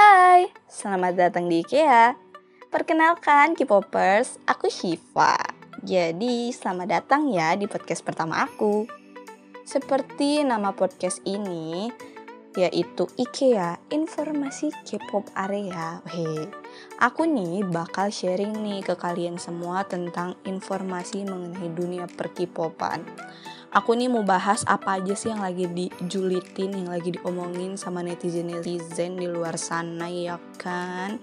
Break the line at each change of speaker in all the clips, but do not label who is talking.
Hai, selamat datang di IKEA. Perkenalkan K-popers, aku Shiva. Jadi, selamat datang ya di podcast pertama aku. Seperti nama podcast ini, yaitu IKEA, Informasi K-pop Area. Weh, aku nih bakal sharing nih ke kalian semua tentang informasi mengenai dunia per K-popan aku nih mau bahas apa aja sih yang lagi dijulitin, yang lagi diomongin sama netizen-netizen di luar sana ya kan.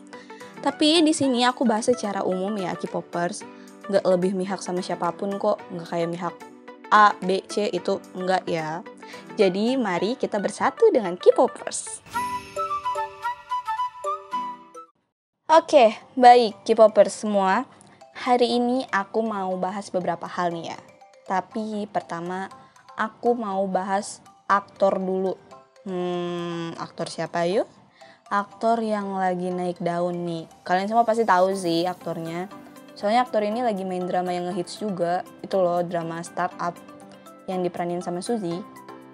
Tapi di sini aku bahas secara umum ya K-popers, nggak lebih mihak sama siapa pun kok, nggak kayak mihak A, B, C itu enggak ya. Jadi mari kita bersatu dengan K-popers. Oke, baik K-popers semua. Hari ini aku mau bahas beberapa hal nih ya tapi pertama aku mau bahas aktor dulu. Hmm, aktor siapa yuk? Aktor yang lagi naik daun nih. Kalian semua pasti tahu sih aktornya. Soalnya aktor ini lagi main drama yang ngehits juga. Itu loh drama startup yang diperanin sama Suzy.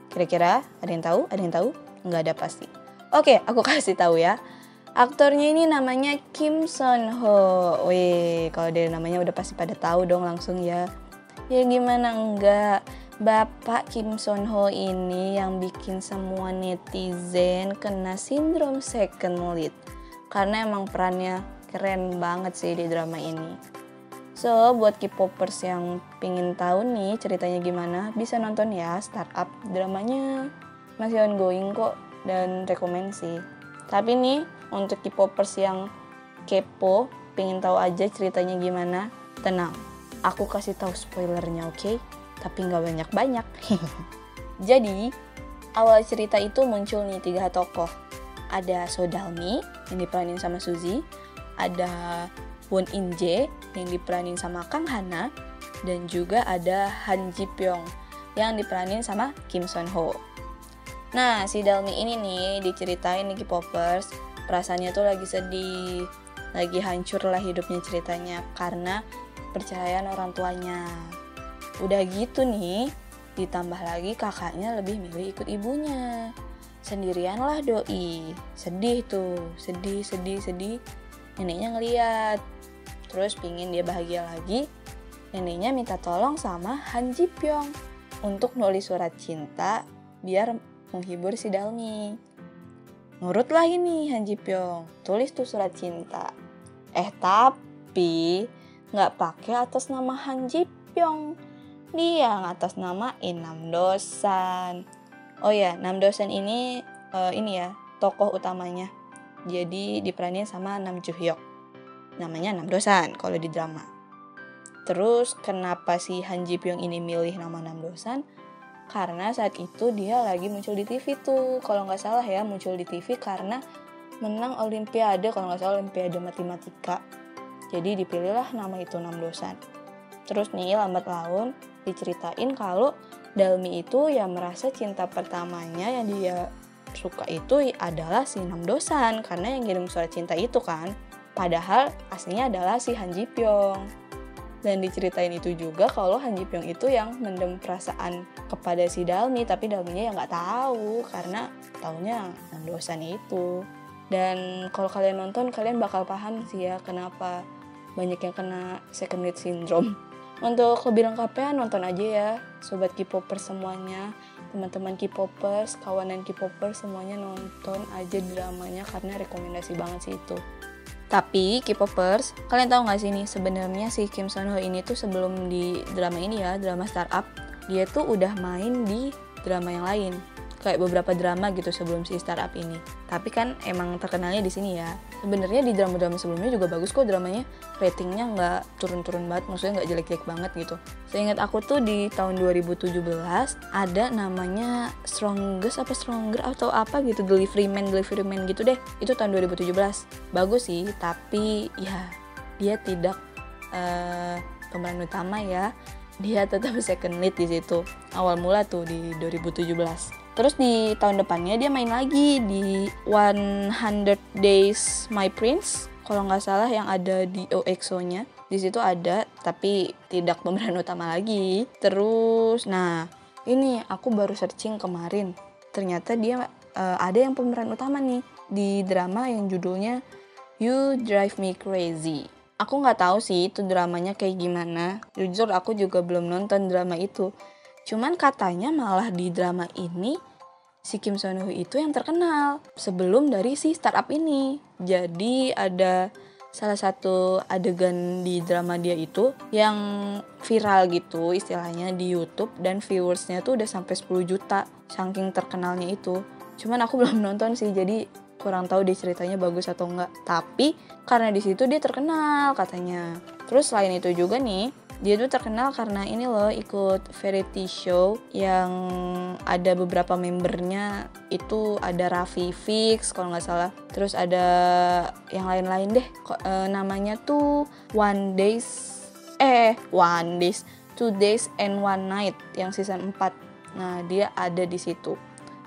Kira-kira ada yang tahu? Ada yang tahu? Nggak ada pasti. Oke, aku kasih tahu ya. Aktornya ini namanya Kim Son Ho. Wih, kalau dari namanya udah pasti pada tahu dong langsung ya. Ya gimana enggak? Bapak Kim Son Ho ini yang bikin semua netizen kena sindrom second lead. Karena emang perannya keren banget sih di drama ini. So, buat K-popers yang pingin tahu nih ceritanya gimana, bisa nonton ya startup dramanya masih ongoing kok dan rekomend sih. Tapi nih, untuk K-popers yang kepo, pingin tahu aja ceritanya gimana, tenang Aku kasih tahu spoilernya, oke? Okay? Tapi nggak banyak-banyak. Jadi, awal cerita itu muncul nih tiga tokoh. Ada Sodalmi yang diperanin sama Suzy, ada Won In Jae yang diperanin sama Kang Hana, dan juga ada Han Ji Pyong yang diperanin sama Kim Son Ho. Nah, si Dalmi ini nih diceritain nih K-popers, perasaannya tuh lagi sedih, lagi hancur lah hidupnya ceritanya karena kepercayaan orang tuanya. Udah gitu nih, ditambah lagi kakaknya lebih milih ikut ibunya. Sendirian lah doi. Sedih tuh, sedih, sedih, sedih. Neneknya ngeliat. Terus pingin dia bahagia lagi. Neneknya minta tolong sama Han Ji Pyong untuk nulis surat cinta biar menghibur si Dalmi. Nurutlah ini Han Ji Pyong, tulis tuh surat cinta. Eh tapi nggak pakai atas nama Han Ji Pyong. Dia yang atas nama Inam Dosan. Oh ya, Nam Dosan ini uh, ini ya tokoh utamanya. Jadi diperanin sama Nam Joo Hyuk. Namanya Nam Dosan kalau di drama. Terus kenapa si Han Ji Pyong ini milih nama Nam Dosan? Karena saat itu dia lagi muncul di TV tuh. Kalau nggak salah ya muncul di TV karena menang Olimpiade kalau nggak salah Olimpiade Matematika jadi dipilihlah nama itu enam dosan. Terus nih lambat laun diceritain kalau Dalmi itu ya merasa cinta pertamanya yang dia suka itu adalah si enam dosan karena yang kirim surat cinta itu kan. Padahal aslinya adalah si Han Ji Pyong. Dan diceritain itu juga kalau Han Ji Pyong itu yang mendem perasaan kepada si Dalmi tapi Dalminya ya nggak tahu karena taunya enam dosan itu. Dan kalau kalian nonton kalian bakal paham sih ya kenapa banyak yang kena second lead syndrome. Untuk lebih lengkapnya nonton aja ya, sobat K-popers semuanya, teman-teman K-popers, kawanan K-popers semuanya nonton aja dramanya karena rekomendasi banget sih itu. Tapi K-popers, kalian tahu nggak sih nih sebenarnya si Kim Son Ho ini tuh sebelum di drama ini ya, drama startup, dia tuh udah main di drama yang lain kayak beberapa drama gitu sebelum si startup ini. Tapi kan emang terkenalnya di sini ya. Sebenarnya di drama-drama sebelumnya juga bagus kok dramanya. Ratingnya nggak turun-turun banget, maksudnya nggak jelek-jelek banget gitu. Seingat aku tuh di tahun 2017 ada namanya Strongest apa Stronger atau apa gitu Delivery Man Delivery Man gitu deh. Itu tahun 2017. Bagus sih, tapi ya dia tidak uh, pemeran utama ya dia tetap second lead di situ awal mula tuh di 2017 Terus di tahun depannya dia main lagi di 100 Days My Prince kalau nggak salah yang ada di OXO-nya. Di situ ada tapi tidak pemeran utama lagi. Terus nah, ini aku baru searching kemarin. Ternyata dia uh, ada yang pemeran utama nih di drama yang judulnya You Drive Me Crazy. Aku nggak tahu sih itu dramanya kayak gimana. Jujur aku juga belum nonton drama itu. Cuman katanya malah di drama ini si Kim Son Ho itu yang terkenal sebelum dari si startup ini. Jadi ada salah satu adegan di drama dia itu yang viral gitu istilahnya di YouTube dan viewersnya tuh udah sampai 10 juta saking terkenalnya itu. Cuman aku belum nonton sih jadi kurang tahu di ceritanya bagus atau enggak. Tapi karena di situ dia terkenal katanya. Terus selain itu juga nih dia tuh terkenal karena ini loh ikut variety show yang ada beberapa membernya. Itu ada Raffi Fix kalau nggak salah. Terus ada yang lain-lain deh. E, namanya tuh One Days eh One Days Two Days and One Night yang season 4 nah dia ada di situ.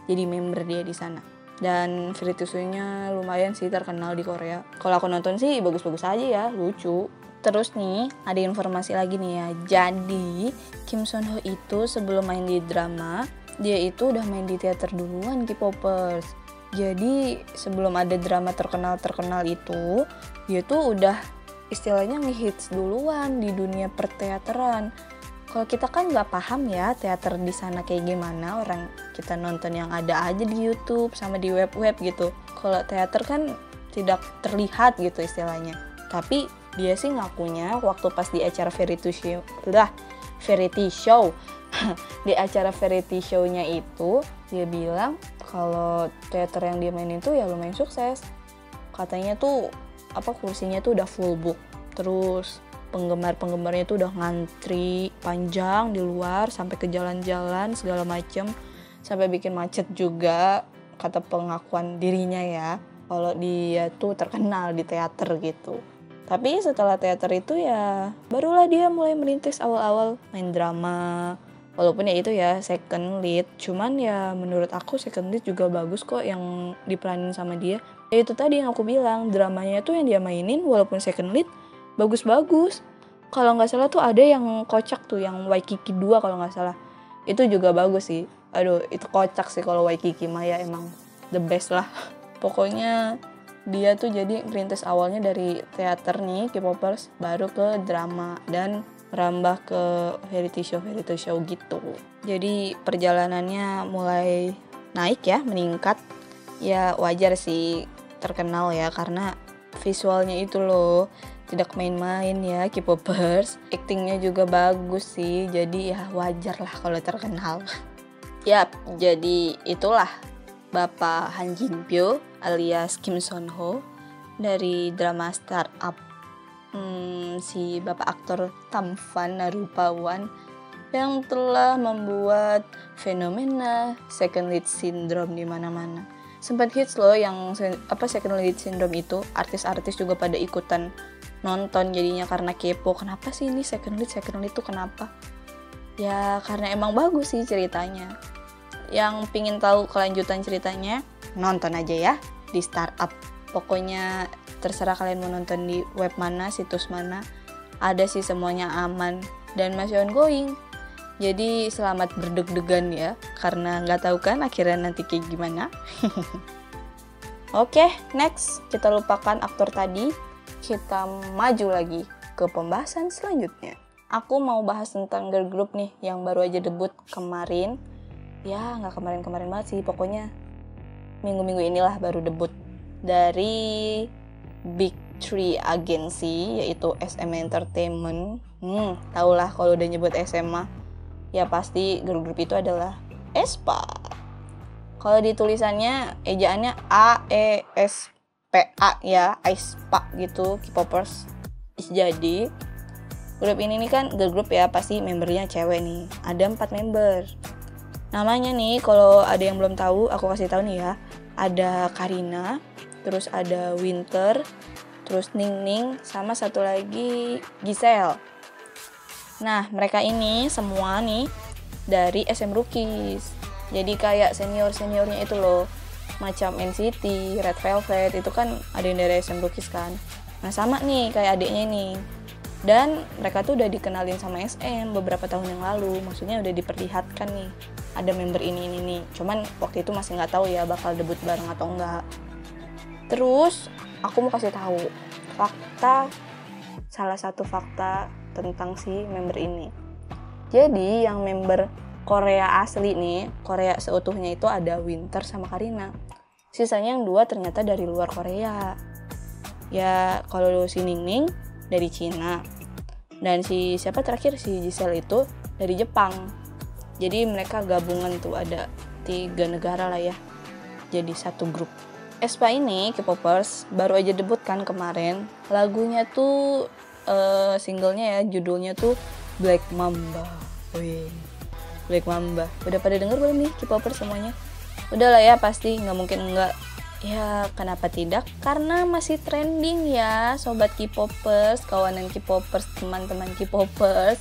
Jadi member dia di sana dan show-nya lumayan sih terkenal di Korea kalau aku nonton sih bagus-bagus aja ya lucu Terus nih, ada informasi lagi nih ya. Jadi, Kim Son Ho itu sebelum main di drama, dia itu udah main di teater duluan K-popers. Jadi, sebelum ada drama terkenal-terkenal itu, dia tuh udah istilahnya ngehits duluan di dunia perteateran. Kalau kita kan nggak paham ya teater di sana kayak gimana, orang kita nonton yang ada aja di YouTube sama di web-web gitu. Kalau teater kan tidak terlihat gitu istilahnya. Tapi dia sih ngakunya waktu pas di acara variety show lah variety show di acara variety show-nya itu dia bilang kalau teater yang dia mainin tuh ya lumayan sukses katanya tuh apa kursinya tuh udah full book terus penggemar-penggemarnya tuh udah ngantri panjang di luar sampai ke jalan-jalan segala macem sampai bikin macet juga kata pengakuan dirinya ya kalau dia tuh terkenal di teater gitu tapi setelah teater itu ya barulah dia mulai merintis awal-awal main drama. Walaupun ya itu ya second lead, cuman ya menurut aku second lead juga bagus kok yang diperanin sama dia. Ya itu tadi yang aku bilang, dramanya tuh yang dia mainin walaupun second lead bagus-bagus. Kalau nggak salah tuh ada yang kocak tuh, yang Waikiki 2 kalau nggak salah. Itu juga bagus sih. Aduh, itu kocak sih kalau Waikiki Maya emang the best lah. Pokoknya dia tuh jadi perintis awalnya dari teater nih K-popers baru ke drama dan merambah ke variety show variety show gitu jadi perjalanannya mulai naik ya meningkat ya wajar sih terkenal ya karena visualnya itu loh tidak main-main ya K-popers actingnya juga bagus sih jadi ya wajar lah kalau terkenal ya jadi itulah Bapak Han Jin Pyo alias Kim Son Ho dari drama Startup. Hmm, si bapak aktor Tamfan Narupawan yang telah membuat fenomena second lead syndrome di mana-mana. Sempat hits loh yang apa second lead syndrome itu, artis-artis juga pada ikutan nonton jadinya karena kepo. Kenapa sih ini second lead second lead itu kenapa? Ya karena emang bagus sih ceritanya. Yang pingin tahu kelanjutan ceritanya nonton aja ya di startup. Pokoknya terserah kalian mau nonton di web mana situs mana ada sih semuanya aman dan masih ongoing. Jadi selamat berdeg-degan ya karena nggak tahu kan akhirnya nanti kayak gimana. Oke okay, next. Kita lupakan aktor tadi kita maju lagi ke pembahasan selanjutnya. Aku mau bahas tentang girl group nih yang baru aja debut kemarin. Ya nggak kemarin-kemarin banget sih pokoknya minggu-minggu inilah baru debut dari Big Three Agency yaitu SM Entertainment. Hmm tau lah kalau udah nyebut SMA ya pasti grup grup itu adalah Espa kalau di tulisannya ejaannya A E S P A ya Aespa gitu K-popers jadi grup ini nih kan girl group ya pasti membernya cewek nih ada empat member Namanya nih kalau ada yang belum tahu, aku kasih tahu nih ya. Ada Karina, terus ada Winter, terus Ning Ning, sama satu lagi Giselle. Nah, mereka ini semua nih dari SM Rookies. Jadi kayak senior-seniornya itu loh. Macam NCT, Red Velvet, itu kan ada yang dari SM Rookies kan. Nah, sama nih kayak adiknya nih dan mereka tuh udah dikenalin sama SM beberapa tahun yang lalu maksudnya udah diperlihatkan nih ada member ini ini nih cuman waktu itu masih nggak tahu ya bakal debut bareng atau enggak Terus aku mau kasih tahu fakta salah satu fakta tentang si member ini. Jadi yang member Korea asli nih, Korea seutuhnya itu ada Winter sama Karina. Sisanya yang dua ternyata dari luar Korea. Ya kalau si Ningning dari Cina. Dan si siapa terakhir si Giselle itu dari Jepang. Jadi mereka gabungan tuh ada tiga negara lah ya. Jadi satu grup. Espa ini K-popers baru aja debut kan kemarin. Lagunya tuh uh, singlenya ya judulnya tuh Black Mamba. Wih. Black Mamba. Udah pada denger belum nih K-popers semuanya? Udah lah ya pasti nggak mungkin enggak. Ya kenapa tidak? Karena masih trending ya sobat K-popers, kawanan K-popers, teman-teman K-popers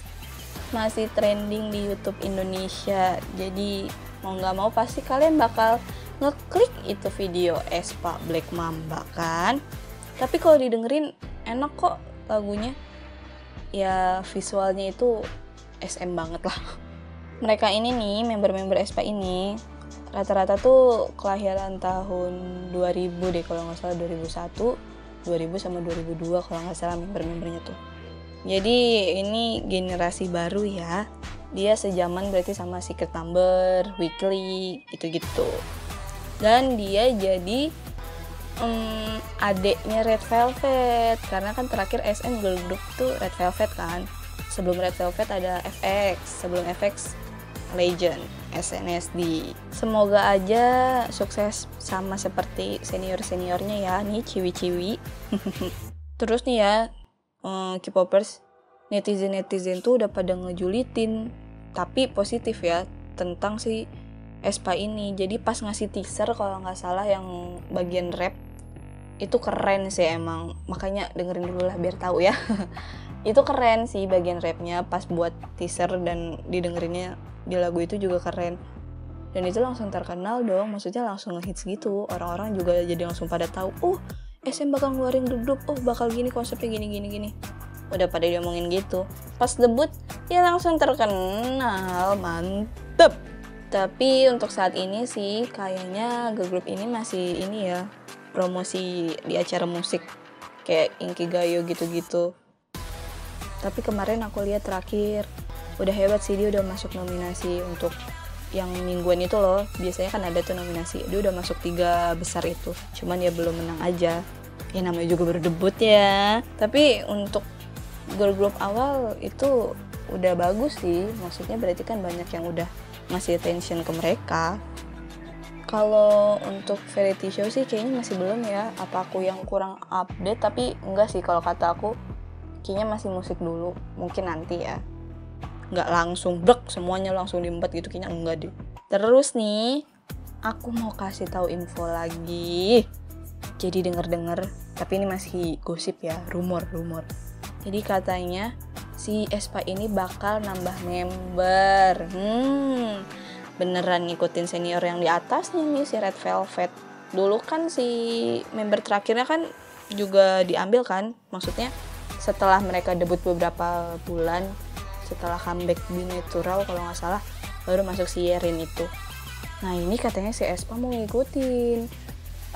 masih trending di YouTube Indonesia. Jadi mau nggak mau pasti kalian bakal ngeklik itu video Espa Black Mamba kan tapi kalau didengerin enak kok lagunya ya visualnya itu SM banget lah mereka ini nih member-member Espa ini rata-rata tuh kelahiran tahun 2000 deh kalau nggak salah 2001 2000 sama 2002 kalau nggak salah member-membernya tuh. Jadi ini generasi baru ya. Dia sejaman berarti sama Secret Number, Weekly, gitu-gitu. Dan dia jadi um, adeknya Red Velvet. Karena kan terakhir SM girl group tuh Red Velvet kan. Sebelum Red Velvet ada FX sebelum FX Legend SNSD semoga aja sukses sama seperti senior seniornya ya nih ciwi-ciwi. Terus nih ya um, K-popers netizen netizen tuh udah pada ngejulitin tapi positif ya tentang si Espa ini. Jadi pas ngasih teaser kalau nggak salah yang bagian rap itu keren sih emang. Makanya dengerin dulu lah biar tahu ya itu keren sih bagian rapnya pas buat teaser dan didengerinnya di lagu itu juga keren. Dan itu langsung terkenal dong maksudnya langsung ngehits gitu. Orang-orang juga jadi langsung pada tahu oh SM bakal ngeluarin grup oh bakal gini konsepnya gini gini gini. Udah pada diomongin gitu. Pas debut ya langsung terkenal mantep. Tapi untuk saat ini sih kayaknya girl group ini masih ini ya promosi di acara musik. Kayak Inkigayo gitu-gitu tapi kemarin aku lihat terakhir udah hebat sih dia udah masuk nominasi untuk yang mingguan itu loh. Biasanya kan ada tuh nominasi dia udah masuk tiga besar itu. Cuman ya belum menang aja. Ya namanya juga baru debut ya. Tapi untuk girl group awal itu udah bagus sih. Maksudnya berarti kan banyak yang udah ngasih attention ke mereka. Kalau untuk variety show sih kayaknya masih belum ya. Apa aku yang kurang update? Tapi enggak sih kalau kata aku kayaknya masih musik dulu mungkin nanti ya nggak langsung brek semuanya langsung diempat gitu kayaknya enggak deh terus nih aku mau kasih tahu info lagi jadi denger denger tapi ini masih gosip ya rumor rumor jadi katanya si Espa ini bakal nambah member. Hmm, beneran ngikutin senior yang di atasnya nih si Red Velvet. Dulu kan si member terakhirnya kan juga diambil kan, maksudnya setelah mereka debut beberapa bulan setelah comeback di natural kalau nggak salah baru masuk si Yerin itu. Nah ini katanya si Espa mau ngikutin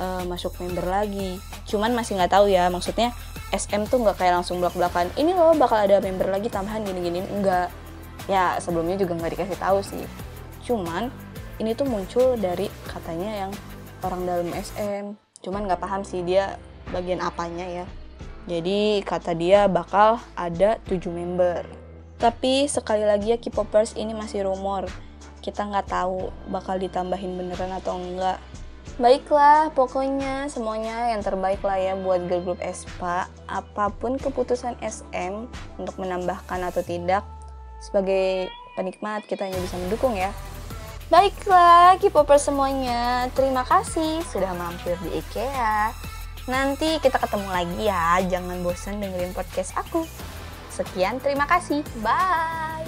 uh, masuk member lagi. Cuman masih nggak tahu ya maksudnya SM tuh nggak kayak langsung belak belakan ini loh bakal ada member lagi tambahan gini gini enggak ya sebelumnya juga nggak dikasih tahu sih. Cuman ini tuh muncul dari katanya yang orang dalam SM cuman nggak paham sih dia bagian apanya ya jadi kata dia bakal ada 7 member tapi sekali lagi ya K-popers ini masih rumor kita nggak tahu bakal ditambahin beneran atau enggak Baiklah, pokoknya semuanya yang terbaik lah ya buat girl group Espa. Apa pun keputusan SM untuk menambahkan atau tidak, sebagai penikmat kita hanya bisa mendukung ya. Baiklah, K-popers semuanya, terima kasih sudah mampir di IKEA. Nanti kita ketemu lagi ya, jangan bosan dengerin podcast aku. Sekian, terima kasih. Bye!